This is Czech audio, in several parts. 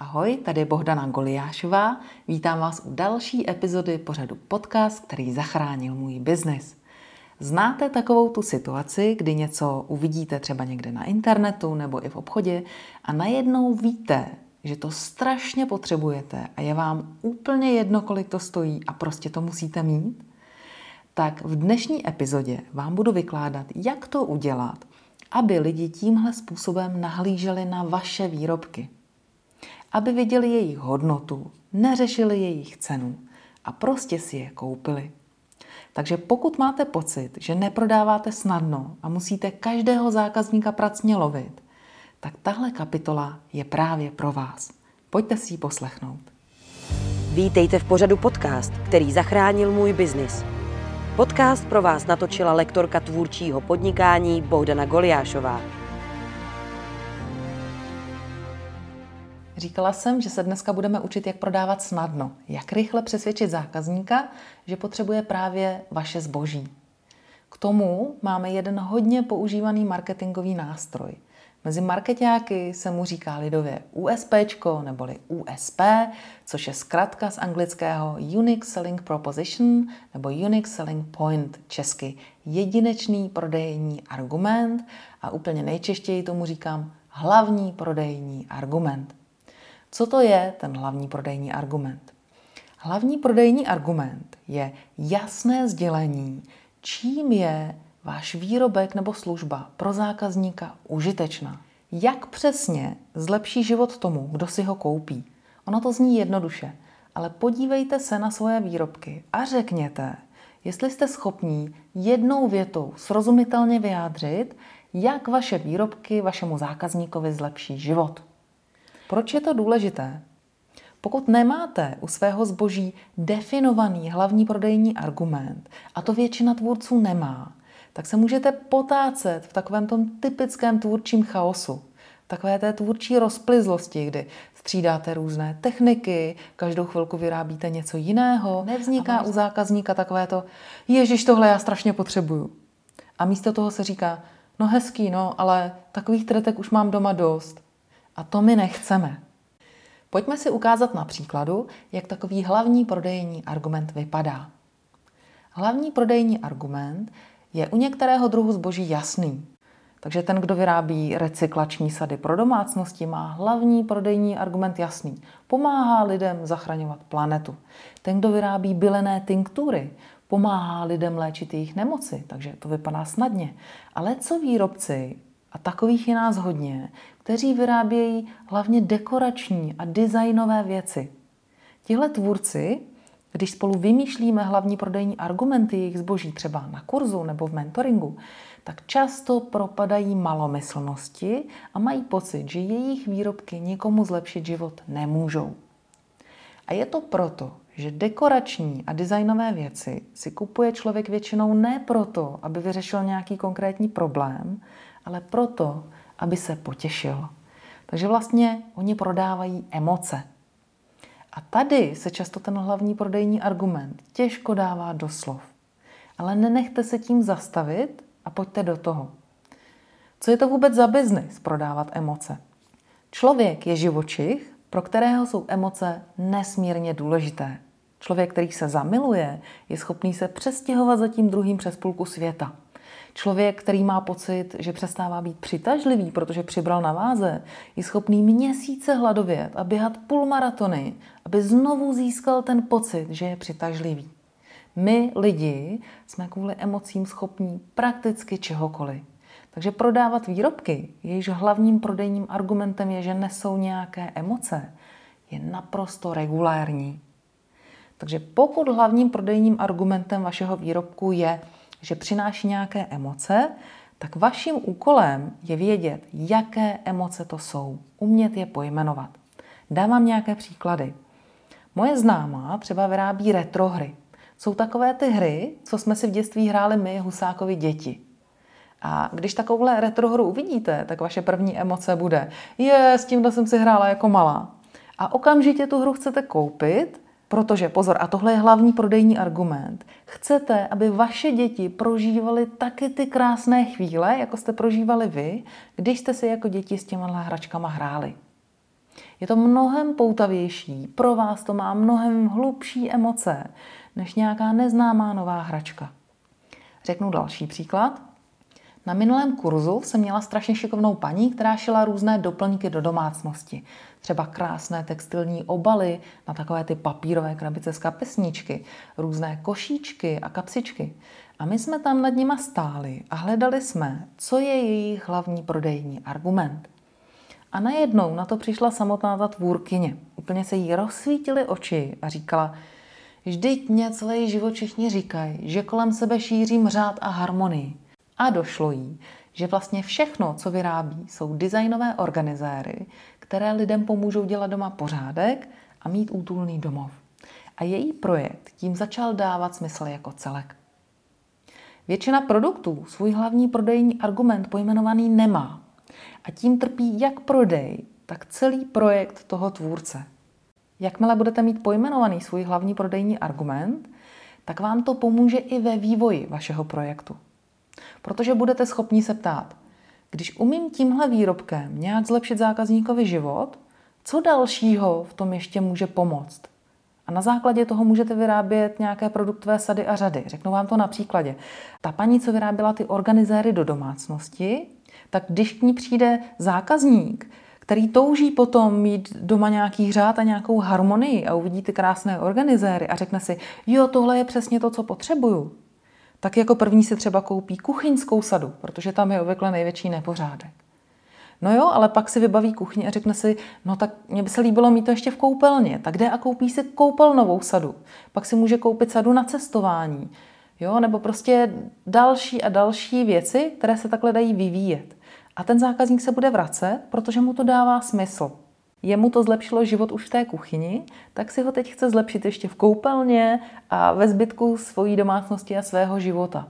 Ahoj, tady je Bohdana Goliášová. Vítám vás u další epizody pořadu podcast, který zachránil můj biznis. Znáte takovou tu situaci, kdy něco uvidíte třeba někde na internetu nebo i v obchodě a najednou víte, že to strašně potřebujete a je vám úplně jedno, kolik to stojí a prostě to musíte mít? Tak v dnešní epizodě vám budu vykládat, jak to udělat, aby lidi tímhle způsobem nahlíželi na vaše výrobky – aby viděli jejich hodnotu, neřešili jejich cenu a prostě si je koupili. Takže pokud máte pocit, že neprodáváte snadno a musíte každého zákazníka pracně lovit, tak tahle kapitola je právě pro vás. Pojďte si ji poslechnout. Vítejte v pořadu podcast, který zachránil můj biznis. Podcast pro vás natočila lektorka tvůrčího podnikání Bohdana Goliášová. Říkala jsem, že se dneska budeme učit, jak prodávat snadno, jak rychle přesvědčit zákazníka, že potřebuje právě vaše zboží. K tomu máme jeden hodně používaný marketingový nástroj. Mezi marketáky se mu říká lidově USP neboli USP, což je zkratka z anglického Unique Selling Proposition nebo Unique Selling Point, česky jedinečný prodejní argument a úplně nejčeštěji tomu říkám hlavní prodejní argument. Co to je ten hlavní prodejní argument? Hlavní prodejní argument je jasné sdělení, čím je váš výrobek nebo služba pro zákazníka užitečná. Jak přesně zlepší život tomu, kdo si ho koupí? Ono to zní jednoduše, ale podívejte se na svoje výrobky a řekněte, jestli jste schopní jednou větou srozumitelně vyjádřit, jak vaše výrobky vašemu zákazníkovi zlepší život. Proč je to důležité? Pokud nemáte u svého zboží definovaný hlavní prodejní argument, a to většina tvůrců nemá, tak se můžete potácet v takovém tom typickém tvůrčím chaosu. Takové té tvůrčí rozplizlosti, kdy střídáte různé techniky, každou chvilku vyrábíte něco jiného. Nevzniká u zákazníka takové to, ježiš, tohle já strašně potřebuju. A místo toho se říká, no hezký, no, ale takových tretek už mám doma dost. A to my nechceme. Pojďme si ukázat na příkladu, jak takový hlavní prodejní argument vypadá. Hlavní prodejní argument je u některého druhu zboží jasný. Takže ten, kdo vyrábí recyklační sady pro domácnosti, má hlavní prodejní argument jasný. Pomáhá lidem zachraňovat planetu. Ten, kdo vyrábí bylené tinktury, pomáhá lidem léčit jejich nemoci, takže to vypadá snadně. Ale co výrobci, a takových je nás hodně, kteří vyrábějí hlavně dekorační a designové věci. Tihle tvůrci, když spolu vymýšlíme hlavní prodejní argumenty jejich zboží třeba na kurzu nebo v mentoringu, tak často propadají malomyslnosti a mají pocit, že jejich výrobky nikomu zlepšit život nemůžou. A je to proto, že dekorační a designové věci si kupuje člověk většinou ne proto, aby vyřešil nějaký konkrétní problém, ale proto, aby se potěšil. Takže vlastně oni prodávají emoce. A tady se často ten hlavní prodejní argument těžko dává do slov. Ale nenechte se tím zastavit a pojďte do toho. Co je to vůbec za biznis prodávat emoce? Člověk je živočich, pro kterého jsou emoce nesmírně důležité. Člověk, který se zamiluje, je schopný se přestěhovat za tím druhým přes půlku světa. Člověk, který má pocit, že přestává být přitažlivý, protože přibral na váze, je schopný měsíce hladovět a běhat půlmaratony, aby znovu získal ten pocit, že je přitažlivý. My, lidi, jsme kvůli emocím schopní prakticky čehokoliv. Takže prodávat výrobky, jejichž hlavním prodejním argumentem je, že nesou nějaké emoce, je naprosto regulární. Takže pokud hlavním prodejním argumentem vašeho výrobku je, že přináší nějaké emoce, tak vaším úkolem je vědět, jaké emoce to jsou, umět je pojmenovat. Dávám nějaké příklady. Moje známá třeba vyrábí retrohry. Jsou takové ty hry, co jsme si v dětství hráli my, Husákovi děti. A když takovouhle retrohru uvidíte, tak vaše první emoce bude, je, s tímhle jsem si hrála jako malá. A okamžitě tu hru chcete koupit Protože, pozor, a tohle je hlavní prodejní argument, chcete, aby vaše děti prožívaly taky ty krásné chvíle, jako jste prožívali vy, když jste si jako děti s těma hračkama hráli. Je to mnohem poutavější, pro vás to má mnohem hlubší emoce, než nějaká neznámá nová hračka. Řeknu další příklad. Na minulém kurzu jsem měla strašně šikovnou paní, která šila různé doplňky do domácnosti. Třeba krásné textilní obaly na takové ty papírové krabice z kapesníčky, různé košíčky a kapsičky. A my jsme tam nad nima stáli a hledali jsme, co je jejich hlavní prodejní argument. A najednou na to přišla samotná ta tvůrkyně. Úplně se jí rozsvítily oči a říkala, vždyť mě celý život všichni říkají, že kolem sebe šířím řád a harmonii. A došlo jí, že vlastně všechno, co vyrábí, jsou designové organizéry, které lidem pomůžou dělat doma pořádek a mít útulný domov. A její projekt tím začal dávat smysl jako celek. Většina produktů svůj hlavní prodejní argument pojmenovaný nemá. A tím trpí jak prodej, tak celý projekt toho tvůrce. Jakmile budete mít pojmenovaný svůj hlavní prodejní argument, tak vám to pomůže i ve vývoji vašeho projektu. Protože budete schopni se ptát, když umím tímhle výrobkem nějak zlepšit zákazníkovi život, co dalšího v tom ještě může pomoct? A na základě toho můžete vyrábět nějaké produktové sady a řady. Řeknu vám to na příkladě. Ta paní, co vyráběla ty organizéry do domácnosti, tak když k ní přijde zákazník, který touží potom mít doma nějaký řád a nějakou harmonii a uvidí ty krásné organizéry a řekne si, jo, tohle je přesně to, co potřebuju, tak jako první si třeba koupí kuchyňskou sadu, protože tam je obvykle největší nepořádek. No jo, ale pak si vybaví kuchyni a řekne si, no tak mě by se líbilo mít to ještě v koupelně, tak jde a koupí si koupelnovou sadu. Pak si může koupit sadu na cestování, jo, nebo prostě další a další věci, které se takhle dají vyvíjet. A ten zákazník se bude vracet, protože mu to dává smysl. Jemu to zlepšilo život už v té kuchyni, tak si ho teď chce zlepšit ještě v koupelně a ve zbytku svojí domácnosti a svého života.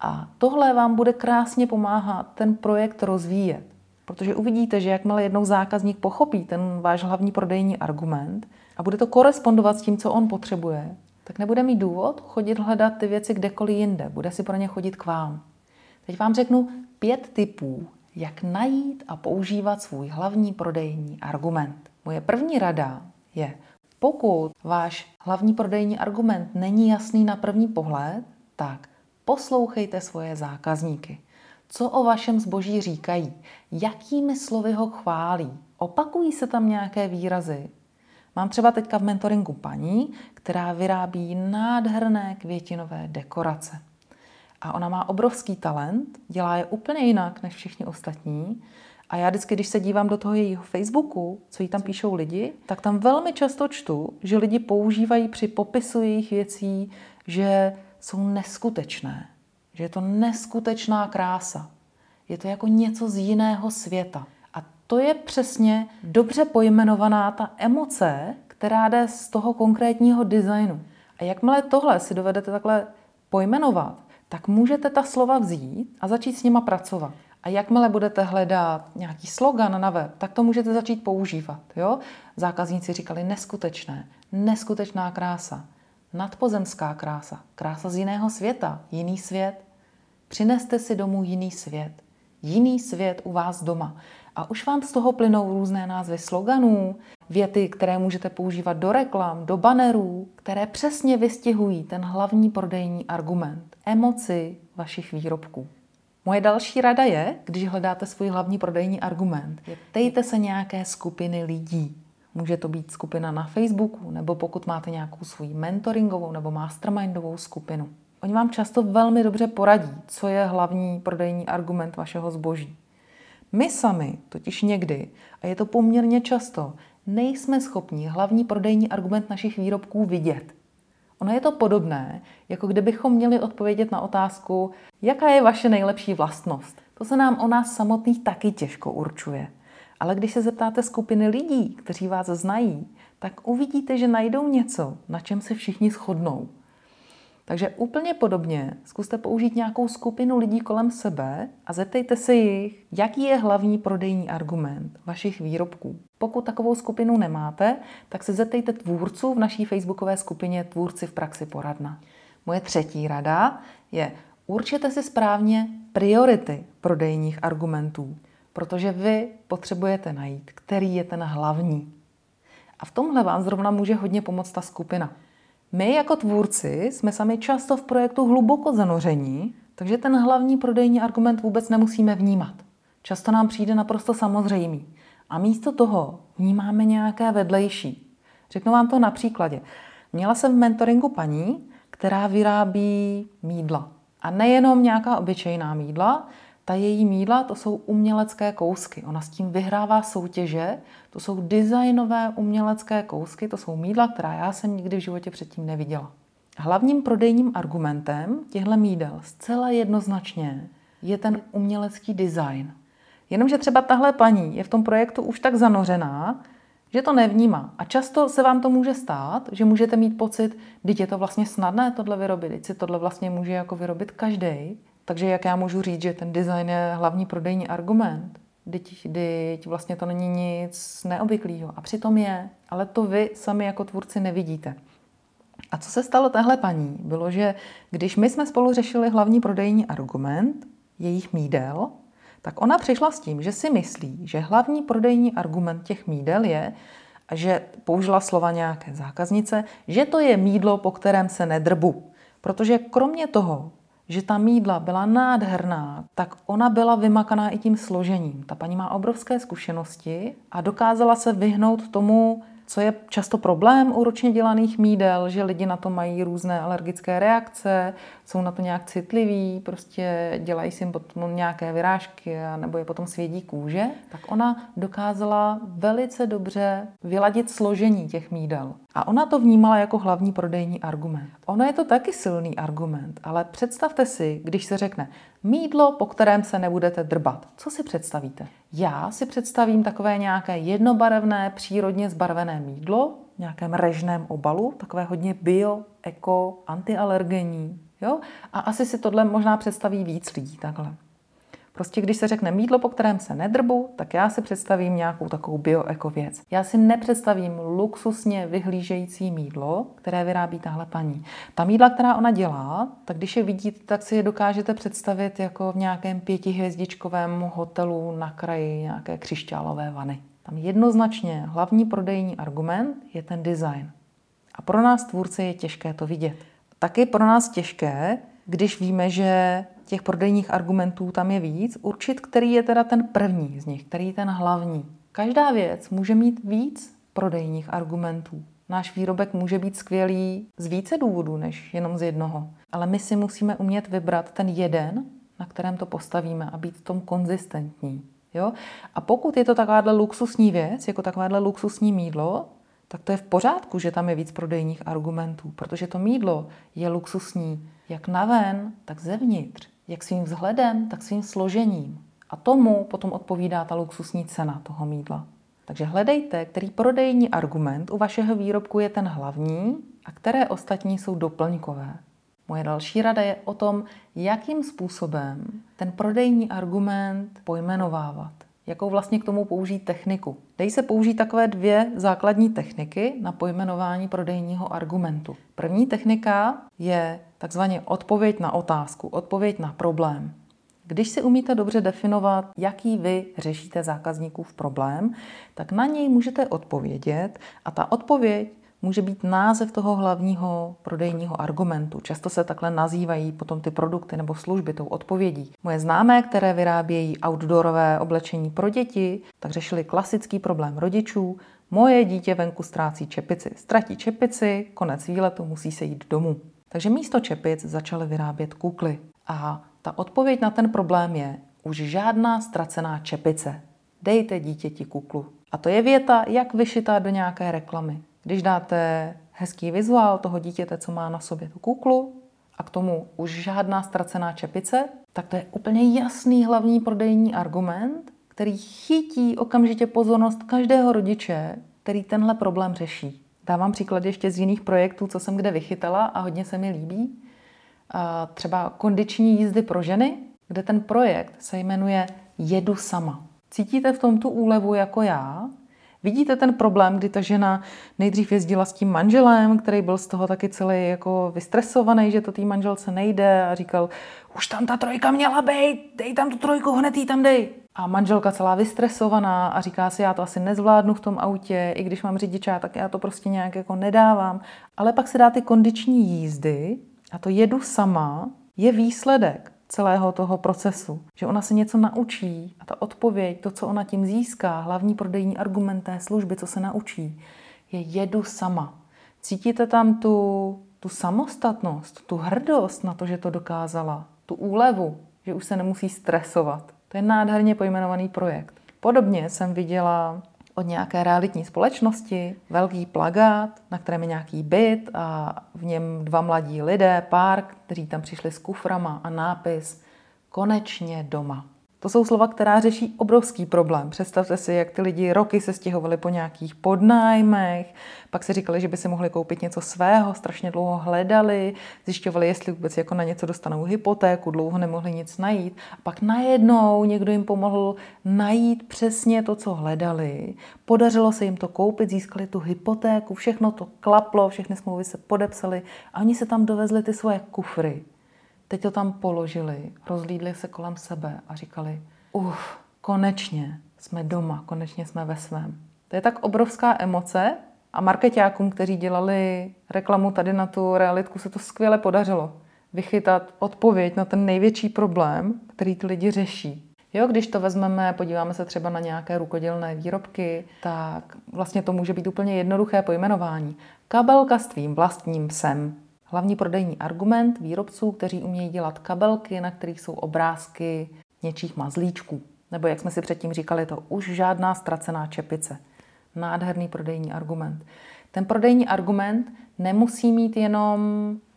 A tohle vám bude krásně pomáhat ten projekt rozvíjet. Protože uvidíte, že jakmile jednou zákazník pochopí ten váš hlavní prodejní argument a bude to korespondovat s tím, co on potřebuje, tak nebude mít důvod chodit hledat ty věci kdekoliv jinde. Bude si pro ně chodit k vám. Teď vám řeknu pět typů, jak najít a používat svůj hlavní prodejní argument. Moje první rada je, pokud váš hlavní prodejní argument není jasný na první pohled, tak poslouchejte svoje zákazníky. Co o vašem zboží říkají? Jakými slovy ho chválí? Opakují se tam nějaké výrazy? Mám třeba teďka v mentoringu paní, která vyrábí nádherné květinové dekorace. A ona má obrovský talent, dělá je úplně jinak než všichni ostatní. A já vždycky, když se dívám do toho jejího Facebooku, co jí tam píšou lidi, tak tam velmi často čtu, že lidi používají při popisu jejich věcí, že jsou neskutečné. Že je to neskutečná krása. Je to jako něco z jiného světa. A to je přesně dobře pojmenovaná ta emoce, která jde z toho konkrétního designu. A jakmile tohle si dovedete takhle pojmenovat, tak můžete ta slova vzít a začít s nima pracovat. A jakmile budete hledat nějaký slogan na web, tak to můžete začít používat. Jo? Zákazníci říkali neskutečné, neskutečná krása, nadpozemská krása, krása z jiného světa, jiný svět. Přineste si domů jiný svět, jiný svět u vás doma. A už vám z toho plynou různé názvy sloganů, věty, které můžete používat do reklam, do banerů, které přesně vystihují ten hlavní prodejní argument, emoci vašich výrobků. Moje další rada je, když hledáte svůj hlavní prodejní argument, ptejte se nějaké skupiny lidí. Může to být skupina na Facebooku, nebo pokud máte nějakou svou mentoringovou nebo mastermindovou skupinu. Oni vám často velmi dobře poradí, co je hlavní prodejní argument vašeho zboží. My sami totiž někdy, a je to poměrně často, nejsme schopni hlavní prodejní argument našich výrobků vidět. Ono je to podobné, jako kdybychom měli odpovědět na otázku, jaká je vaše nejlepší vlastnost. To se nám o nás samotných taky těžko určuje. Ale když se zeptáte skupiny lidí, kteří vás znají, tak uvidíte, že najdou něco, na čem se všichni shodnou. Takže úplně podobně zkuste použít nějakou skupinu lidí kolem sebe a zeptejte se jich, jaký je hlavní prodejní argument vašich výrobků. Pokud takovou skupinu nemáte, tak se zeptejte tvůrců v naší facebookové skupině Tvůrci v praxi poradna. Moje třetí rada je určite si správně priority prodejních argumentů, protože vy potřebujete najít, který je ten hlavní. A v tomhle vám zrovna může hodně pomoct ta skupina. My jako tvůrci jsme sami často v projektu hluboko zanoření, takže ten hlavní prodejní argument vůbec nemusíme vnímat. Často nám přijde naprosto samozřejmý. A místo toho vnímáme nějaké vedlejší. Řeknu vám to na příkladě. Měla jsem v mentoringu paní, která vyrábí mídla. A nejenom nějaká obyčejná mídla, ta její mídla, to jsou umělecké kousky. Ona s tím vyhrává soutěže, to jsou designové umělecké kousky, to jsou mídla, která já jsem nikdy v životě předtím neviděla. Hlavním prodejním argumentem těchto mídel zcela jednoznačně je ten umělecký design. Jenomže třeba tahle paní je v tom projektu už tak zanořená, že to nevnímá. A často se vám to může stát, že můžete mít pocit, že je to vlastně snadné tohle vyrobit, teď si tohle vlastně může jako vyrobit každý. Takže jak já můžu říct, že ten design je hlavní prodejní argument? Teď, teď vlastně to není nic neobvyklého. A přitom je, ale to vy sami jako tvůrci nevidíte. A co se stalo téhle paní, bylo, že když my jsme spolu řešili hlavní prodejní argument, jejich mídel, tak ona přišla s tím, že si myslí, že hlavní prodejní argument těch mídel je, že použila slova nějaké zákaznice, že to je mídlo, po kterém se nedrbu. Protože kromě toho, že ta mídla byla nádherná, tak ona byla vymakaná i tím složením. Ta paní má obrovské zkušenosti a dokázala se vyhnout tomu co je často problém u ručně dělaných mídel, že lidi na to mají různé alergické reakce, jsou na to nějak citliví, prostě dělají si potom nějaké vyrážky nebo je potom svědí kůže, tak ona dokázala velice dobře vyladit složení těch mídel. A ona to vnímala jako hlavní prodejní argument. Ono je to taky silný argument, ale představte si, když se řekne mídlo, po kterém se nebudete drbat. Co si představíte? Já si představím takové nějaké jednobarevné, přírodně zbarvené mídlo, v nějakém režném obalu, takové hodně bio, eko, antialergenní. Jo? A asi si tohle možná představí víc lidí takhle. Prostě když se řekne mídlo, po kterém se nedrbu, tak já si představím nějakou takovou bioeko věc. Já si nepředstavím luxusně vyhlížející mídlo, které vyrábí tahle paní. Ta mídla, která ona dělá, tak když je vidíte, tak si je dokážete představit jako v nějakém pětihvězdičkovém hotelu na kraji nějaké křišťálové vany. Tam jednoznačně hlavní prodejní argument je ten design. A pro nás tvůrce je těžké to vidět. Taky pro nás těžké, když víme, že těch prodejních argumentů tam je víc, určit, který je teda ten první z nich, který je ten hlavní. Každá věc může mít víc prodejních argumentů. Náš výrobek může být skvělý z více důvodů než jenom z jednoho. Ale my si musíme umět vybrat ten jeden, na kterém to postavíme a být v tom konzistentní. Jo? A pokud je to takováhle luxusní věc, jako takováhle luxusní mídlo, tak to je v pořádku, že tam je víc prodejních argumentů, protože to mídlo je luxusní jak naven, tak zevnitř jak svým vzhledem, tak svým složením. A tomu potom odpovídá ta luxusní cena toho mídla. Takže hledejte, který prodejní argument u vašeho výrobku je ten hlavní a které ostatní jsou doplňkové. Moje další rada je o tom, jakým způsobem ten prodejní argument pojmenovávat. Jakou vlastně k tomu použít techniku. Dej se použít takové dvě základní techniky na pojmenování prodejního argumentu. První technika je takzvaně odpověď na otázku, odpověď na problém. Když si umíte dobře definovat, jaký vy řešíte zákazníkův problém, tak na něj můžete odpovědět a ta odpověď může být název toho hlavního prodejního argumentu. Často se takhle nazývají potom ty produkty nebo služby tou odpovědí. Moje známé, které vyrábějí outdoorové oblečení pro děti, tak řešili klasický problém rodičů. Moje dítě venku ztrácí čepici. Ztratí čepici, konec výletu, musí se jít domů. Takže místo čepic začaly vyrábět kukly. A ta odpověď na ten problém je už žádná ztracená čepice. Dejte dítěti kuklu. A to je věta, jak vyšitá do nějaké reklamy. Když dáte hezký vizuál toho dítěte, co má na sobě tu kuklu, a k tomu už žádná ztracená čepice, tak to je úplně jasný hlavní prodejní argument, který chytí okamžitě pozornost každého rodiče, který tenhle problém řeší. Dávám příklad ještě z jiných projektů, co jsem kde vychytala a hodně se mi líbí. Třeba kondiční jízdy pro ženy, kde ten projekt se jmenuje Jedu sama. Cítíte v tom tu úlevu jako já? Vidíte ten problém, kdy ta žena nejdřív jezdila s tím manželem, který byl z toho taky celý jako vystresovaný, že to té manželce nejde a říkal, už tam ta trojka měla být, dej tam tu trojku, hned jí tam dej. A manželka celá vystresovaná a říká si, já to asi nezvládnu v tom autě, i když mám řidičá, tak já to prostě nějak jako nedávám. Ale pak se dá ty kondiční jízdy a to jedu sama je výsledek celého toho procesu. Že ona se něco naučí a ta odpověď, to, co ona tím získá, hlavní prodejní argument té služby, co se naučí, je jedu sama. Cítíte tam tu, tu samostatnost, tu hrdost na to, že to dokázala, tu úlevu, že už se nemusí stresovat. To je nádherně pojmenovaný projekt. Podobně jsem viděla od nějaké realitní společnosti velký plagát, na kterém je nějaký byt a v něm dva mladí lidé, pár, kteří tam přišli s kuframa a nápis Konečně doma. To jsou slova, která řeší obrovský problém. Představte si, jak ty lidi roky se stěhovali po nějakých podnájmech, pak si říkali, že by si mohli koupit něco svého, strašně dlouho hledali, zjišťovali, jestli vůbec jako na něco dostanou hypotéku, dlouho nemohli nic najít. A pak najednou někdo jim pomohl najít přesně to, co hledali. Podařilo se jim to koupit, získali tu hypotéku, všechno to klaplo, všechny smlouvy se podepsaly a oni se tam dovezli ty svoje kufry. Teď to tam položili, rozlídli se kolem sebe a říkali, uf, konečně jsme doma, konečně jsme ve svém. To je tak obrovská emoce a marketákům, kteří dělali reklamu tady na tu realitku, se to skvěle podařilo. Vychytat odpověď na ten největší problém, který ty lidi řeší. Jo, když to vezmeme, podíváme se třeba na nějaké rukodělné výrobky, tak vlastně to může být úplně jednoduché pojmenování. Kabelka s tvým vlastním psem. Hlavní prodejní argument výrobců, kteří umějí dělat kabelky, na kterých jsou obrázky něčích mazlíčků. Nebo jak jsme si předtím říkali, to už žádná ztracená čepice. Nádherný prodejní argument. Ten prodejní argument nemusí mít jenom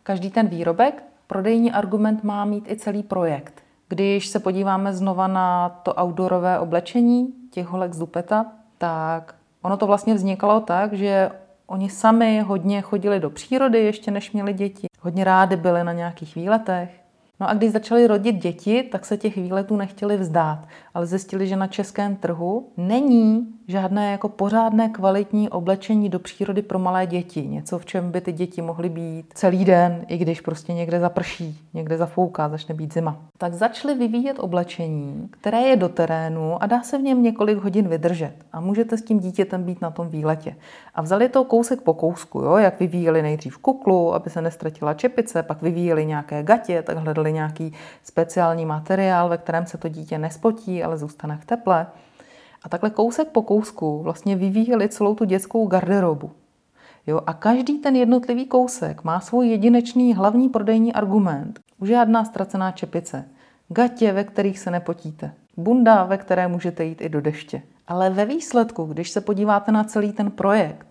každý ten výrobek, prodejní argument má mít i celý projekt. Když se podíváme znova na to outdoorové oblečení těch holek z Dupeta, tak ono to vlastně vznikalo tak, že Oni sami hodně chodili do přírody, ještě než měli děti. Hodně rádi byli na nějakých výletech. No a když začali rodit děti, tak se těch výletů nechtěli vzdát, ale zjistili, že na českém trhu není žádné jako pořádné kvalitní oblečení do přírody pro malé děti. Něco, v čem by ty děti mohly být celý den, i když prostě někde zaprší, někde zafouká, začne být zima. Tak začali vyvíjet oblečení, které je do terénu a dá se v něm několik hodin vydržet. A můžete s tím dítětem být na tom výletě. A vzali to kousek po kousku, jo? jak vyvíjeli nejdřív kuklu, aby se nestratila čepice, pak vyvíjeli nějaké gatě, tak hledali nějaký speciální materiál, ve kterém se to dítě nespotí, ale zůstane v teple. A takhle kousek po kousku vlastně vyvíjeli celou tu dětskou garderobu. Jo, a každý ten jednotlivý kousek má svůj jedinečný hlavní prodejní argument. Už žádná ztracená čepice. Gatě, ve kterých se nepotíte. Bunda, ve které můžete jít i do deště. Ale ve výsledku, když se podíváte na celý ten projekt,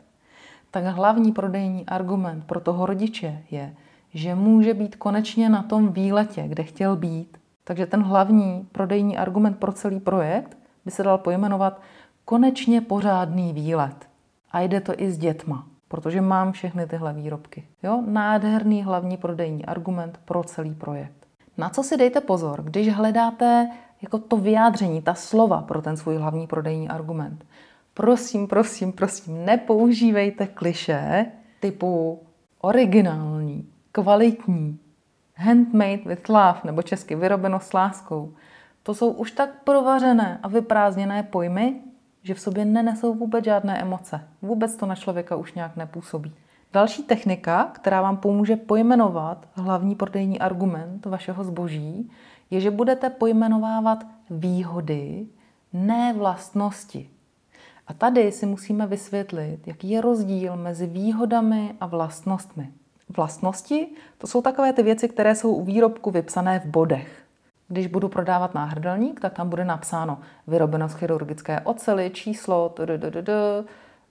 tak hlavní prodejní argument pro toho rodiče je, že může být konečně na tom výletě, kde chtěl být. Takže ten hlavní prodejní argument pro celý projekt by se dal pojmenovat konečně pořádný výlet. A jde to i s dětma, protože mám všechny tyhle výrobky. Jo? Nádherný hlavní prodejní argument pro celý projekt. Na co si dejte pozor, když hledáte jako to vyjádření, ta slova pro ten svůj hlavní prodejní argument. Prosím, prosím, prosím, nepoužívejte kliše typu originální, kvalitní, handmade with love, nebo česky vyrobeno s láskou. To jsou už tak provařené a vyprázdněné pojmy, že v sobě nenesou vůbec žádné emoce. Vůbec to na člověka už nějak nepůsobí. Další technika, která vám pomůže pojmenovat hlavní prodejní argument vašeho zboží, je, že budete pojmenovávat výhody, ne vlastnosti. A tady si musíme vysvětlit, jaký je rozdíl mezi výhodami a vlastnostmi. Vlastnosti to jsou takové ty věci, které jsou u výrobku vypsané v bodech. Když budu prodávat náhrdelník, tak tam bude napsáno vyrobeno z chirurgické ocely, číslo,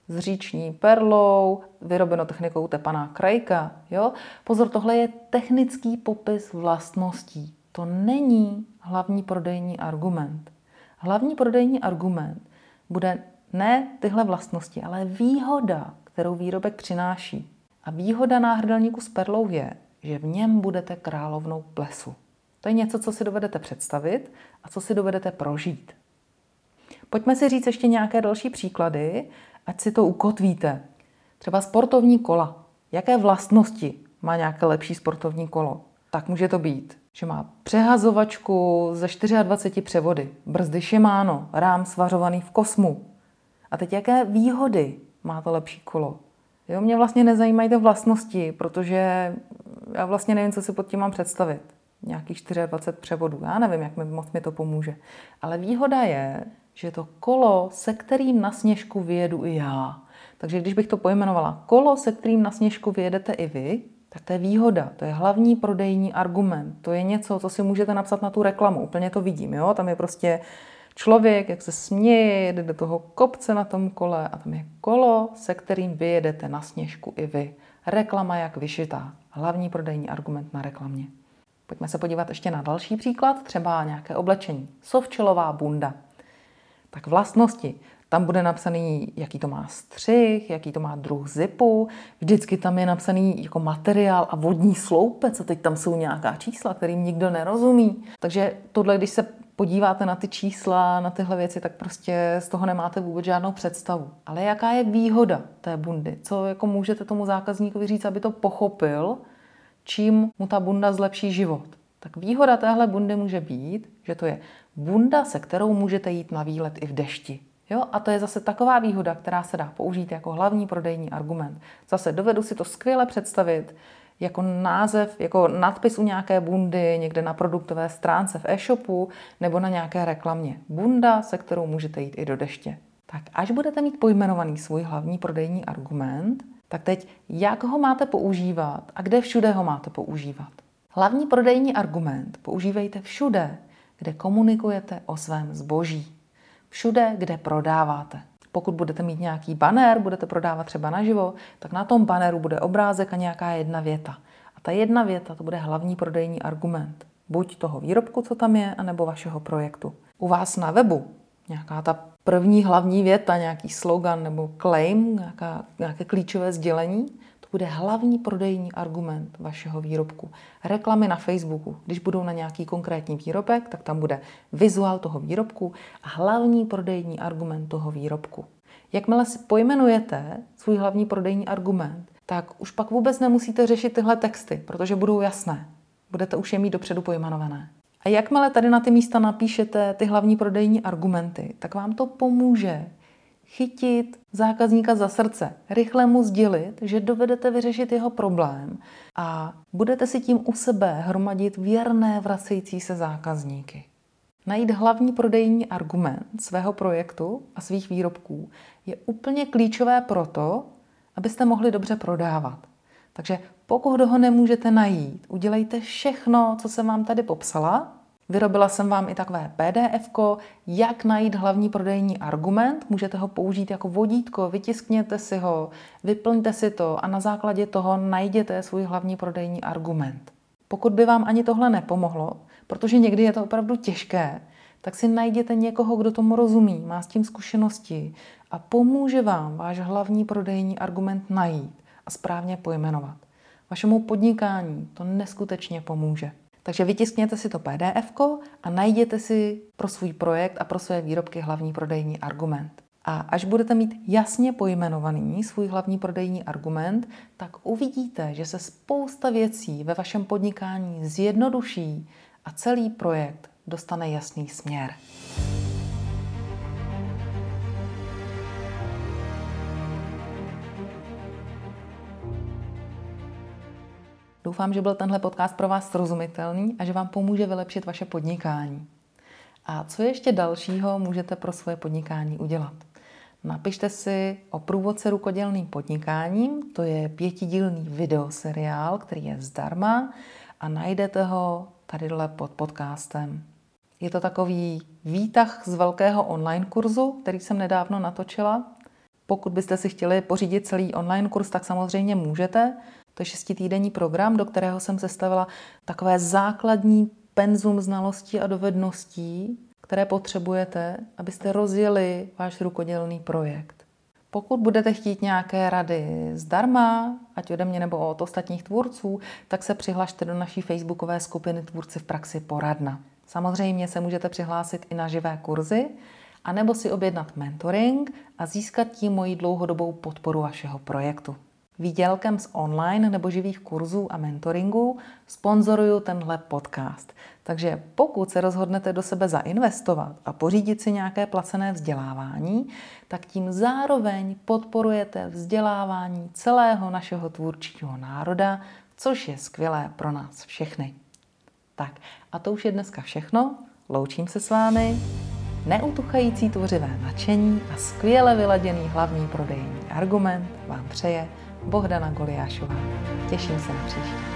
s říční perlou, vyrobeno technikou tepaná krajka. Jo? Pozor, tohle je technický popis vlastností. To není hlavní prodejní argument. Hlavní prodejní argument bude ne tyhle vlastnosti, ale výhoda, kterou výrobek přináší. A výhoda náhrdelníku s perlou je, že v něm budete královnou plesu. To je něco, co si dovedete představit a co si dovedete prožít. Pojďme si říct ještě nějaké další příklady, ať si to ukotvíte. Třeba sportovní kola. Jaké vlastnosti má nějaké lepší sportovní kolo? Tak může to být, že má přehazovačku ze 24 převody, brzdy Shimano, rám svařovaný v kosmu. A teď jaké výhody má to lepší kolo? Jo, mě vlastně nezajímají ty vlastnosti, protože já vlastně nevím, co si pod tím mám představit. Nějakých 24 převodů. Já nevím, jak mi, moc mi to pomůže. Ale výhoda je, že to kolo, se kterým na sněžku vyjedu i já. Takže když bych to pojmenovala kolo, se kterým na sněžku vyjedete i vy, tak to je výhoda, to je hlavní prodejní argument. To je něco, co si můžete napsat na tu reklamu. Úplně to vidím, jo? Tam je prostě člověk, jak se směje, jede do toho kopce na tom kole a tam je kolo, se kterým vyjedete na sněžku i vy. Reklama jak vyšitá. Hlavní prodejní argument na reklamě. Pojďme se podívat ještě na další příklad, třeba nějaké oblečení. Sovčelová bunda. Tak vlastnosti. Tam bude napsaný, jaký to má střih, jaký to má druh zipu. Vždycky tam je napsaný jako materiál a vodní sloupec a teď tam jsou nějaká čísla, kterým nikdo nerozumí. Takže tohle, když se podíváte na ty čísla, na tyhle věci, tak prostě z toho nemáte vůbec žádnou představu. Ale jaká je výhoda té bundy? Co jako můžete tomu zákazníkovi říct, aby to pochopil, čím mu ta bunda zlepší život? Tak výhoda téhle bundy může být, že to je bunda, se kterou můžete jít na výlet i v dešti. Jo? A to je zase taková výhoda, která se dá použít jako hlavní prodejní argument. Zase dovedu si to skvěle představit jako název, jako nadpis u nějaké bundy někde na produktové stránce v e-shopu nebo na nějaké reklamě. Bunda, se kterou můžete jít i do deště. Tak až budete mít pojmenovaný svůj hlavní prodejní argument, tak teď jak ho máte používat a kde všude ho máte používat. Hlavní prodejní argument používejte všude, kde komunikujete o svém zboží. Všude, kde prodáváte. Pokud budete mít nějaký banner, budete prodávat třeba naživo, tak na tom banneru bude obrázek a nějaká jedna věta. A ta jedna věta to bude hlavní prodejní argument. Buď toho výrobku, co tam je, anebo vašeho projektu. U vás na webu nějaká ta první hlavní věta, nějaký slogan nebo claim, nějaká, nějaké klíčové sdělení, bude hlavní prodejní argument vašeho výrobku. Reklamy na Facebooku, když budou na nějaký konkrétní výrobek, tak tam bude vizuál toho výrobku a hlavní prodejní argument toho výrobku. Jakmile si pojmenujete svůj hlavní prodejní argument, tak už pak vůbec nemusíte řešit tyhle texty, protože budou jasné. Budete už je mít dopředu pojmenované. A jakmile tady na ty místa napíšete ty hlavní prodejní argumenty, tak vám to pomůže chytit zákazníka za srdce, rychle mu sdělit, že dovedete vyřešit jeho problém a budete si tím u sebe hromadit věrné vracející se zákazníky. Najít hlavní prodejní argument svého projektu a svých výrobků je úplně klíčové proto, abyste mohli dobře prodávat. Takže pokud ho nemůžete najít, udělejte všechno, co jsem vám tady popsala, Vyrobila jsem vám i takové PDF, jak najít hlavní prodejní argument. Můžete ho použít jako vodítko, vytiskněte si ho, vyplňte si to a na základě toho najděte svůj hlavní prodejní argument. Pokud by vám ani tohle nepomohlo, protože někdy je to opravdu těžké, tak si najděte někoho, kdo tomu rozumí, má s tím zkušenosti a pomůže vám váš hlavní prodejní argument najít a správně pojmenovat. Vašemu podnikání to neskutečně pomůže. Takže vytiskněte si to PDF a najděte si pro svůj projekt a pro své výrobky hlavní prodejní argument. A až budete mít jasně pojmenovaný svůj hlavní prodejní argument, tak uvidíte, že se spousta věcí ve vašem podnikání zjednoduší a celý projekt dostane jasný směr. Doufám, že byl tenhle podcast pro vás srozumitelný a že vám pomůže vylepšit vaše podnikání. A co ještě dalšího můžete pro svoje podnikání udělat? Napište si o průvodce rukodělným podnikáním, to je pětidílný videoseriál, který je zdarma a najdete ho tady dole pod podcastem. Je to takový výtah z velkého online kurzu, který jsem nedávno natočila. Pokud byste si chtěli pořídit celý online kurz, tak samozřejmě můžete. To je šestitýdenní program, do kterého jsem sestavila takové základní penzum znalostí a dovedností, které potřebujete, abyste rozjeli váš rukodělný projekt. Pokud budete chtít nějaké rady zdarma, ať ode mě nebo od ostatních tvůrců, tak se přihlašte do naší facebookové skupiny Tvůrci v praxi poradna. Samozřejmě se můžete přihlásit i na živé kurzy, anebo si objednat mentoring a získat tím moji dlouhodobou podporu vašeho projektu. Výdělkem z online nebo živých kurzů a mentoringů sponzoruju tenhle podcast. Takže pokud se rozhodnete do sebe zainvestovat a pořídit si nějaké placené vzdělávání, tak tím zároveň podporujete vzdělávání celého našeho tvůrčího národa, což je skvělé pro nás všechny. Tak a to už je dneska všechno. Loučím se s vámi. Neutuchající tvořivé nadšení a skvěle vyladěný hlavní prodejní argument vám přeje Bohdana Goliášová. Těším se na příště.